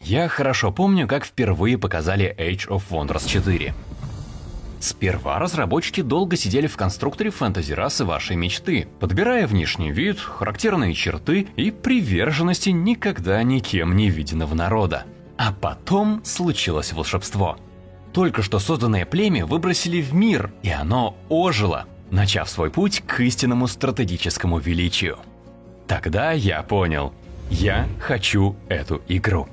Я хорошо помню, как впервые показали Age of Wonders 4. Сперва разработчики долго сидели в конструкторе фэнтези-расы вашей мечты, подбирая внешний вид, характерные черты и приверженности никогда никем не виденного народа. А потом случилось волшебство. Только что созданное племя выбросили в мир, и оно ожило, начав свой путь к истинному стратегическому величию. Тогда я понял, я хочу эту игру.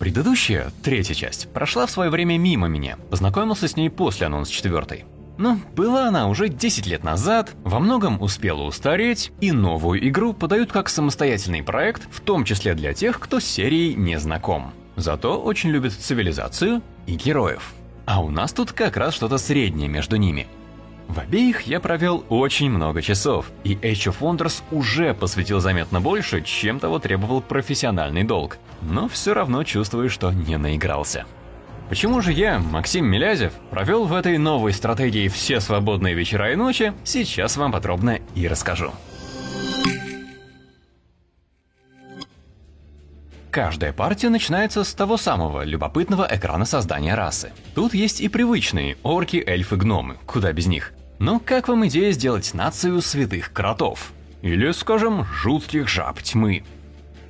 Предыдущая, третья часть, прошла в свое время мимо меня, познакомился с ней после анонса четвертой. Но была она уже 10 лет назад, во многом успела устареть, и новую игру подают как самостоятельный проект, в том числе для тех, кто с серией не знаком. Зато очень любит цивилизацию и героев. А у нас тут как раз что-то среднее между ними – в обеих я провел очень много часов, и Age of Wonders уже посвятил заметно больше, чем того требовал профессиональный долг. Но все равно чувствую, что не наигрался. Почему же я, Максим Милязев, провел в этой новой стратегии все свободные вечера и ночи, сейчас вам подробно и расскажу. Каждая партия начинается с того самого любопытного экрана создания расы. Тут есть и привычные орки, эльфы, гномы, куда без них. Но как вам идея сделать нацию святых кротов? Или, скажем, жутких жаб тьмы?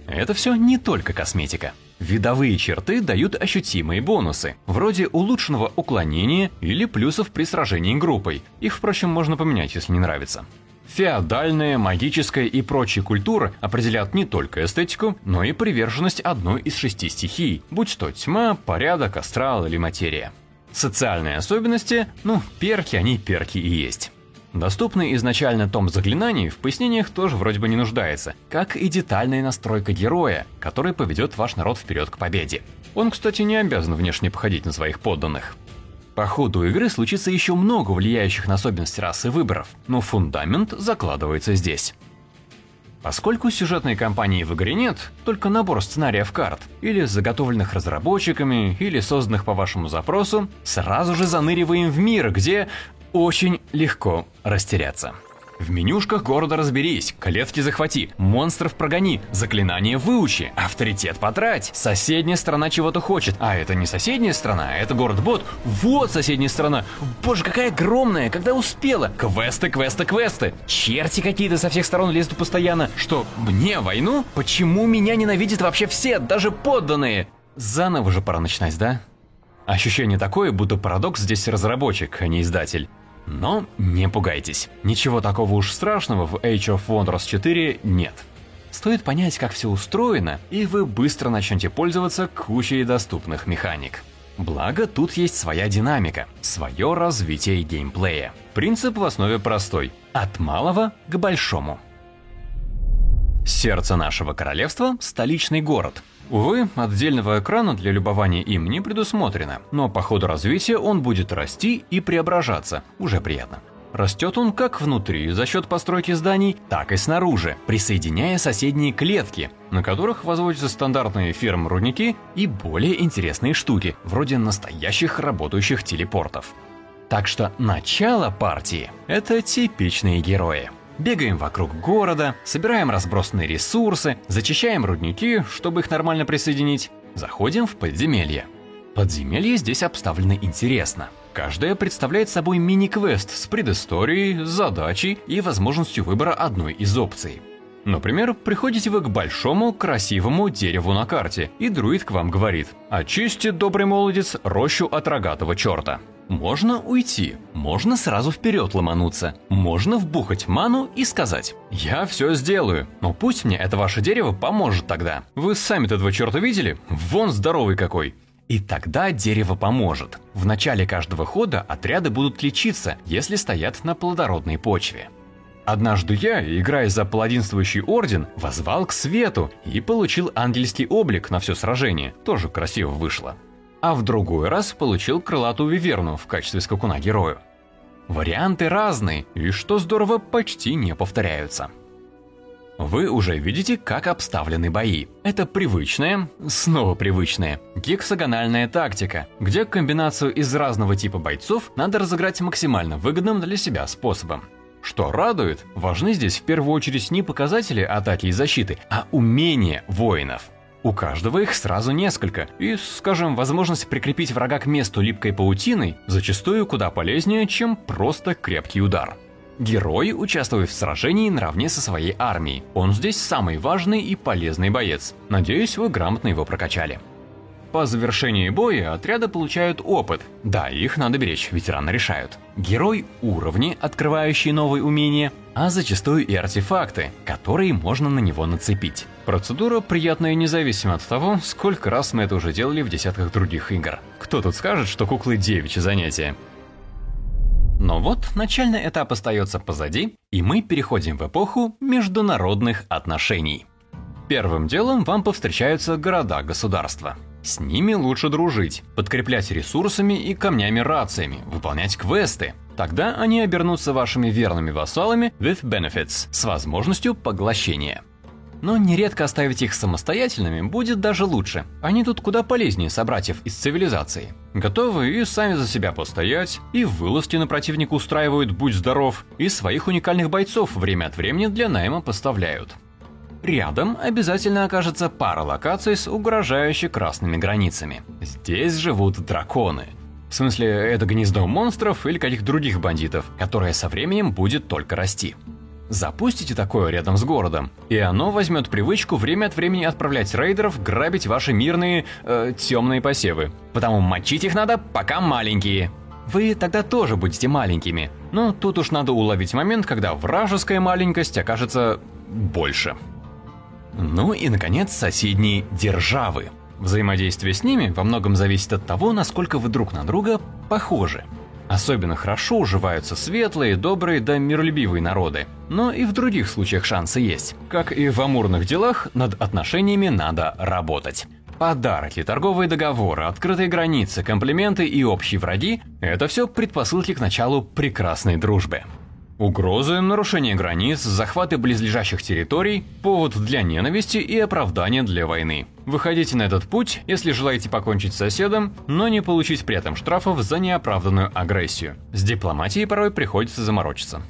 Это все не только косметика. Видовые черты дают ощутимые бонусы, вроде улучшенного уклонения или плюсов при сражении группой. Их, впрочем, можно поменять, если не нравится. Феодальная, магическая и прочие культуры определяют не только эстетику, но и приверженность одной из шести стихий, будь то тьма, порядок, астрал или материя. Социальные особенности, ну, перки они перки и есть. Доступный изначально том заклинаний в пояснениях тоже вроде бы не нуждается, как и детальная настройка героя, который поведет ваш народ вперед к победе. Он, кстати, не обязан внешне походить на своих подданных. По ходу игры случится еще много влияющих на особенности расы выборов, но фундамент закладывается здесь. Поскольку сюжетной кампании в игре нет, только набор сценариев карт, или заготовленных разработчиками, или созданных по вашему запросу, сразу же заныриваем в мир, где очень легко растеряться. В менюшках города разберись, клетки захвати, монстров прогони, заклинания выучи, авторитет потрать. Соседняя страна чего-то хочет, а это не соседняя страна, это город-бот. Вот соседняя страна. Боже, какая огромная, когда успела. Квесты, квесты, квесты. Черти какие-то со всех сторон лезут постоянно. Что, мне войну? Почему меня ненавидят вообще все, даже подданные? Заново же пора начинать, да? Ощущение такое, будто парадокс здесь разработчик, а не издатель. Но не пугайтесь, ничего такого уж страшного в Age of Wonders 4 нет. Стоит понять, как все устроено, и вы быстро начнете пользоваться кучей доступных механик. Благо, тут есть своя динамика, свое развитие геймплея. Принцип в основе простой – от малого к большому. Сердце нашего королевства – столичный город – Увы, отдельного экрана для любования им не предусмотрено, но по ходу развития он будет расти и преображаться, уже приятно. Растет он как внутри за счет постройки зданий, так и снаружи, присоединяя соседние клетки, на которых возводятся стандартные ферм-рудники и более интересные штуки, вроде настоящих работающих телепортов. Так что начало партии – это типичные герои – Бегаем вокруг города, собираем разбросанные ресурсы, зачищаем рудники, чтобы их нормально присоединить. Заходим в подземелье. Подземелье здесь обставлены интересно. Каждое представляет собой мини-квест с предысторией, задачей и возможностью выбора одной из опций. Например, приходите вы к большому красивому дереву на карте, и друид к вам говорит «Очисти, добрый молодец, рощу от рогатого черта». Можно уйти, можно сразу вперед ломануться, можно вбухать ману и сказать «Я все сделаю, но пусть мне это ваше дерево поможет тогда. Вы сами-то этого черта видели? Вон здоровый какой!» И тогда дерево поможет. В начале каждого хода отряды будут лечиться, если стоят на плодородной почве. Однажды я, играя за паладинствующий орден, возвал к свету и получил ангельский облик на все сражение. Тоже красиво вышло а в другой раз получил крылатую виверну в качестве скакуна герою. Варианты разные, и что здорово, почти не повторяются. Вы уже видите, как обставлены бои. Это привычная, снова привычная, гексагональная тактика, где комбинацию из разного типа бойцов надо разыграть максимально выгодным для себя способом. Что радует, важны здесь в первую очередь не показатели атаки и защиты, а умения воинов – У каждого их сразу несколько, и, скажем, возможность прикрепить врага к месту липкой паутиной зачастую куда полезнее, чем просто крепкий удар. Герой участвует в сражении наравне со своей армией. Он здесь самый важный и полезный боец. Надеюсь, вы грамотно его прокачали. По завершении боя отряды получают опыт. Да, их надо беречь, ветераны решают. Герой – уровни, открывающие новые умения, а зачастую и артефакты, которые можно на него нацепить. Процедура приятная независимо от того, сколько раз мы это уже делали в десятках других игр. Кто тут скажет, что куклы девичье занятие? Но вот начальный этап остается позади, и мы переходим в эпоху международных отношений. Первым делом вам повстречаются города-государства – с ними лучше дружить, подкреплять ресурсами и камнями-рациями, выполнять квесты. Тогда они обернутся вашими верными вассалами with benefits, с возможностью поглощения. Но нередко оставить их самостоятельными будет даже лучше. Они тут куда полезнее собратьев из цивилизации. Готовы и сами за себя постоять, и вылазки на противника устраивают «Будь здоров», и своих уникальных бойцов время от времени для найма поставляют. Рядом обязательно окажется пара локаций с угрожающими красными границами. Здесь живут драконы. В смысле, это гнездо монстров или каких других бандитов, которое со временем будет только расти. Запустите такое рядом с городом, и оно возьмет привычку время от времени отправлять рейдеров грабить ваши мирные, э, темные посевы. Потому мочить их надо, пока маленькие. Вы тогда тоже будете маленькими, но тут уж надо уловить момент, когда вражеская маленькость окажется больше. Ну и, наконец, соседние державы. Взаимодействие с ними во многом зависит от того, насколько вы друг на друга похожи. Особенно хорошо уживаются светлые, добрые да миролюбивые народы. Но и в других случаях шансы есть. Как и в амурных делах, над отношениями надо работать. Подарки, торговые договоры, открытые границы, комплименты и общие враги – это все предпосылки к началу прекрасной дружбы. Угрозы, нарушение границ, захваты близлежащих территорий – повод для ненависти и оправдания для войны. Выходите на этот путь, если желаете покончить с соседом, но не получить при этом штрафов за неоправданную агрессию. С дипломатией порой приходится заморочиться.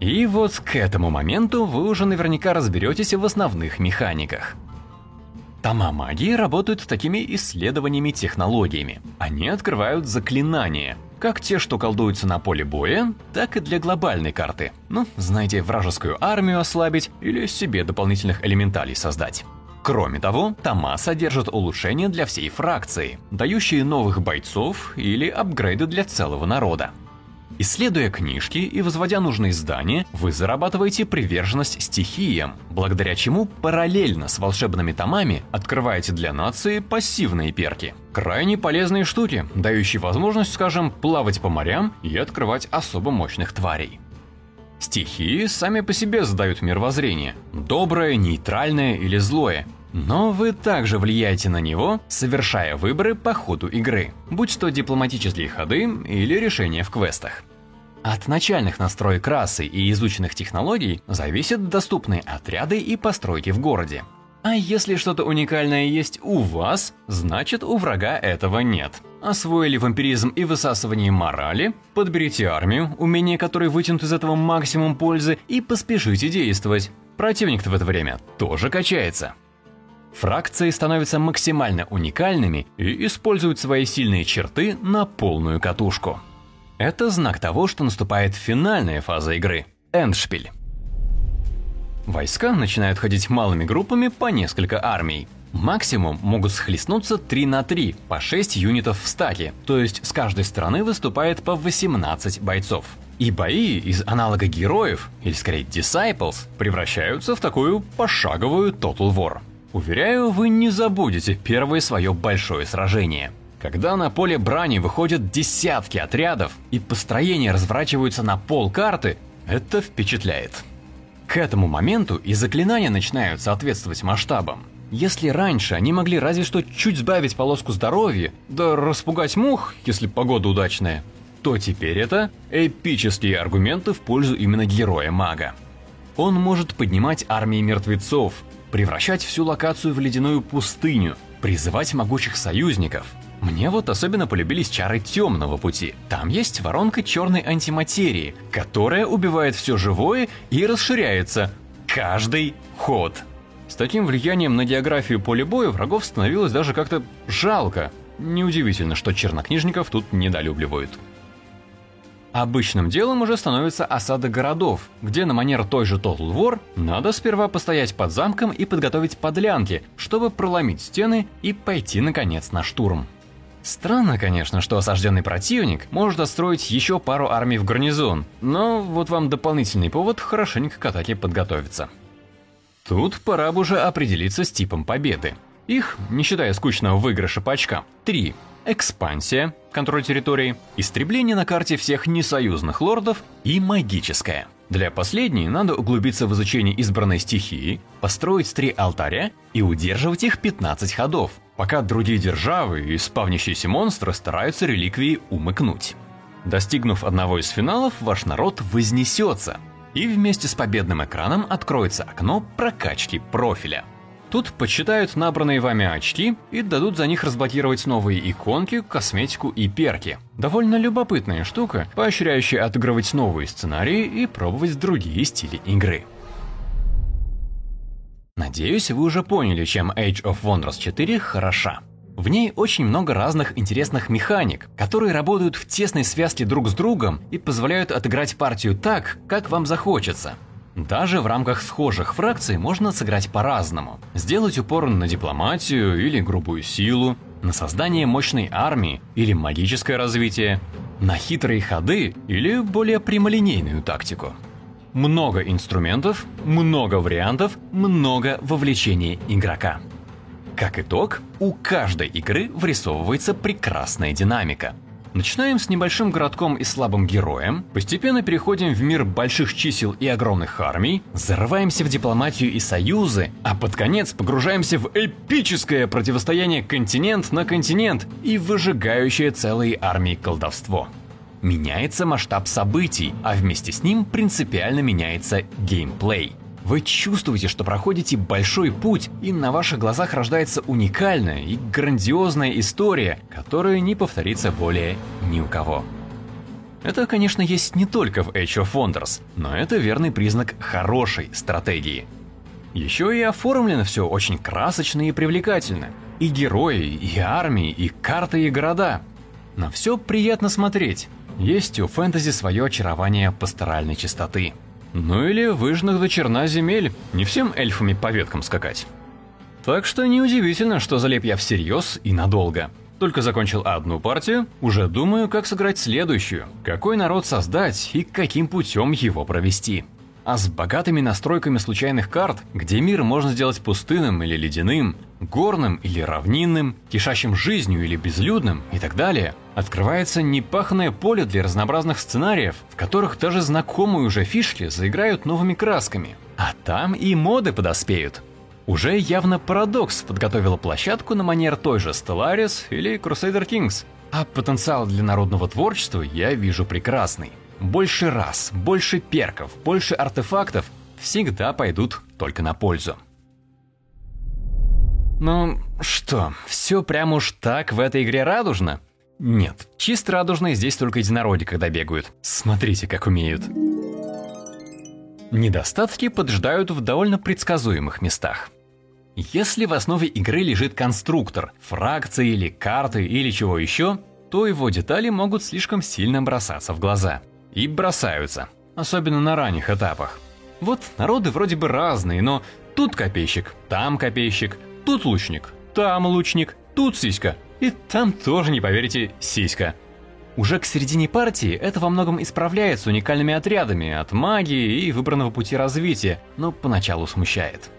И вот к этому моменту вы уже наверняка разберетесь в основных механиках. Тома магии работают такими исследованиями технологиями. Они открывают заклинания, как те, что колдуются на поле боя, так и для глобальной карты. Ну, знаете, вражескую армию ослабить или себе дополнительных элементалей создать. Кроме того, тома содержат улучшения для всей фракции, дающие новых бойцов или апгрейды для целого народа. Исследуя книжки и возводя нужные здания, вы зарабатываете приверженность стихиям, благодаря чему параллельно с волшебными томами открываете для нации пассивные перки. Крайне полезные штуки, дающие возможность, скажем, плавать по морям и открывать особо мощных тварей. Стихии сами по себе задают мировоззрение – доброе, нейтральное или злое, но вы также влияете на него, совершая выборы по ходу игры, будь то дипломатические ходы или решения в квестах. От начальных настроек расы и изученных технологий зависят доступные отряды и постройки в городе. А если что-то уникальное есть у вас, значит у врага этого нет. Освоили вампиризм и высасывание морали, подберите армию, умение которой вытянут из этого максимум пользы, и поспешите действовать. Противник-то в это время тоже качается. Фракции становятся максимально уникальными и используют свои сильные черты на полную катушку. Это знак того, что наступает финальная фаза игры – эндшпиль. Войска начинают ходить малыми группами по несколько армий. Максимум могут схлестнуться 3 на 3, по 6 юнитов в стаке, то есть с каждой стороны выступает по 18 бойцов. И бои из аналога героев, или скорее Disciples, превращаются в такую пошаговую Total War. Уверяю, вы не забудете первое свое большое сражение. Когда на поле брани выходят десятки отрядов и построения разворачиваются на пол карты, это впечатляет. К этому моменту и заклинания начинают соответствовать масштабам. Если раньше они могли разве что чуть сбавить полоску здоровья, да распугать мух, если погода удачная, то теперь это эпические аргументы в пользу именно героя-мага. Он может поднимать армии мертвецов, превращать всю локацию в ледяную пустыню, призывать могучих союзников. Мне вот особенно полюбились чары темного пути. Там есть воронка черной антиматерии, которая убивает все живое и расширяется. Каждый ход. С таким влиянием на географию поля боя врагов становилось даже как-то жалко. Неудивительно, что чернокнижников тут недолюбливают. Обычным делом уже становится осада городов, где на манер той же Total War надо сперва постоять под замком и подготовить подлянки, чтобы проломить стены и пойти наконец на штурм. Странно, конечно, что осажденный противник может отстроить еще пару армий в гарнизон, но вот вам дополнительный повод хорошенько к атаке подготовиться. Тут пора бы уже определиться с типом победы. Их, не считая скучного выигрыша по очкам, три – экспансия, контроль территории, истребление на карте всех несоюзных лордов и магическая. Для последней надо углубиться в изучение избранной стихии, построить три алтаря и удерживать их 15 ходов, пока другие державы и спавнящиеся монстры стараются реликвии умыкнуть. Достигнув одного из финалов, ваш народ вознесется, и вместе с победным экраном откроется окно прокачки профиля – Тут подсчитают набранные вами очки и дадут за них разблокировать новые иконки, косметику и перки. Довольно любопытная штука, поощряющая отыгрывать новые сценарии и пробовать другие стили игры. Надеюсь, вы уже поняли, чем Age of Wonders 4 хороша. В ней очень много разных интересных механик, которые работают в тесной связке друг с другом и позволяют отыграть партию так, как вам захочется. Даже в рамках схожих фракций можно сыграть по-разному. Сделать упор на дипломатию или грубую силу, на создание мощной армии или магическое развитие, на хитрые ходы или более прямолинейную тактику. Много инструментов, много вариантов, много вовлечения игрока. Как итог, у каждой игры вырисовывается прекрасная динамика – Начинаем с небольшим городком и слабым героем, постепенно переходим в мир больших чисел и огромных армий, зарываемся в дипломатию и союзы, а под конец погружаемся в эпическое противостояние континент на континент и выжигающее целые армии колдовство. Меняется масштаб событий, а вместе с ним принципиально меняется геймплей – вы чувствуете, что проходите большой путь, и на ваших глазах рождается уникальная и грандиозная история, которая не повторится более ни у кого. Это, конечно, есть не только в Age of Wonders, но это верный признак хорошей стратегии. Еще и оформлено все очень красочно и привлекательно. И герои, и армии, и карты, и города. На все приятно смотреть. Есть у фэнтези свое очарование пасторальной чистоты. Ну или выжных до черна земель, не всем эльфами по веткам скакать. Так что неудивительно, что залеп я всерьез и надолго. Только закончил одну партию, уже думаю, как сыграть следующую, какой народ создать и каким путем его провести. А с богатыми настройками случайных карт, где мир можно сделать пустынным или ледяным, горным или равнинным, кишащим жизнью или безлюдным и так далее, открывается непаханное поле для разнообразных сценариев, в которых даже знакомые уже фишки заиграют новыми красками. А там и моды подоспеют. Уже явно Парадокс подготовила площадку на манер той же Stellaris или Crusader Kings, а потенциал для народного творчества я вижу прекрасный. Больше раз, больше перков, больше артефактов всегда пойдут только на пользу. Ну что, все прям уж так в этой игре радужно? Нет, чисто радужные здесь только единороди, когда бегают. Смотрите, как умеют. Недостатки поджидают в довольно предсказуемых местах. Если в основе игры лежит конструктор, фракции или карты или чего еще, то его детали могут слишком сильно бросаться в глаза – и бросаются, особенно на ранних этапах. Вот народы вроде бы разные, но тут копейщик, там копейщик, тут лучник, там лучник, тут сиська, и там тоже, не поверите, сиська. Уже к середине партии это во многом исправляется уникальными отрядами от магии и выбранного пути развития, но поначалу смущает.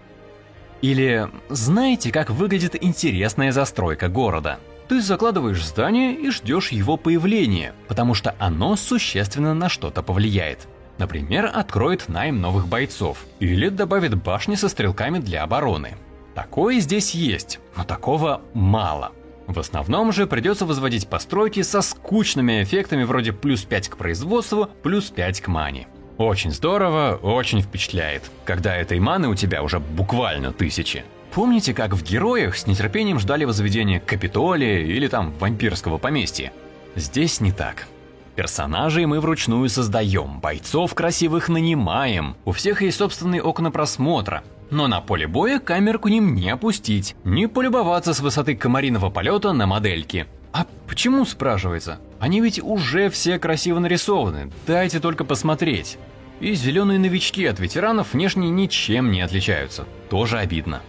Или знаете, как выглядит интересная застройка города? Ты закладываешь здание и ждешь его появления, потому что оно существенно на что-то повлияет. Например, откроет найм новых бойцов или добавит башни со стрелками для обороны. Такое здесь есть, но такого мало. В основном же придется возводить постройки со скучными эффектами вроде плюс 5 к производству, плюс 5 к мане. Очень здорово, очень впечатляет, когда этой маны у тебя уже буквально тысячи. Помните, как в «Героях» с нетерпением ждали возведения Капитолия или там вампирского поместья? Здесь не так. Персонажей мы вручную создаем, бойцов красивых нанимаем, у всех есть собственные окна просмотра. Но на поле боя камеру к ним не опустить, не полюбоваться с высоты комариного полета на модельки. А почему, спрашивается? Они ведь уже все красиво нарисованы, дайте только посмотреть. И зеленые новички от ветеранов внешне ничем не отличаются, тоже обидно.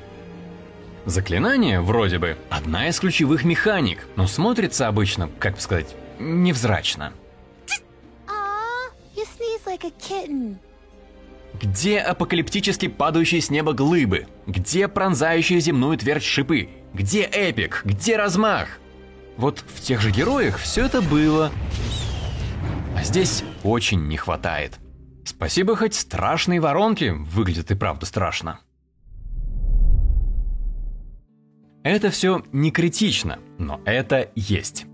Заклинание, вроде бы, одна из ключевых механик, но смотрится обычно, как бы сказать, невзрачно. Sneeze like. Где апокалиптически падающие с неба глыбы? Где пронзающие земную твердь шипы? Где эпик? Где размах? Вот в тех же героях все это было. А здесь очень не хватает. Спасибо хоть страшные воронки выглядят и правда страшно. Это все не критично, но это есть.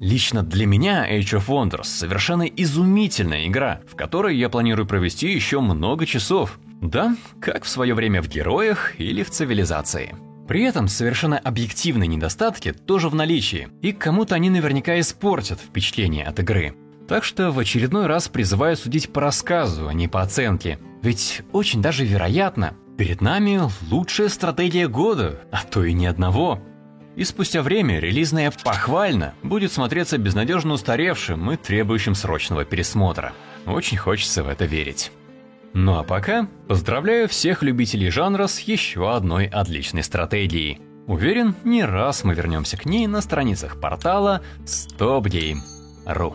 Лично для меня Age of Wonders совершенно изумительная игра, в которой я планирую провести еще много часов. Да, как в свое время в Героях или в Цивилизации. При этом совершенно объективные недостатки тоже в наличии, и кому-то они наверняка испортят впечатление от игры. Так что в очередной раз призываю судить по рассказу, а не по оценке. Ведь очень даже вероятно, Перед нами лучшая стратегия года, а то и не одного. И спустя время релизная «похвально» будет смотреться безнадежно устаревшим и требующим срочного пересмотра. Очень хочется в это верить. Ну а пока поздравляю всех любителей жанра с еще одной отличной стратегией. Уверен, не раз мы вернемся к ней на страницах портала StopGame.ru.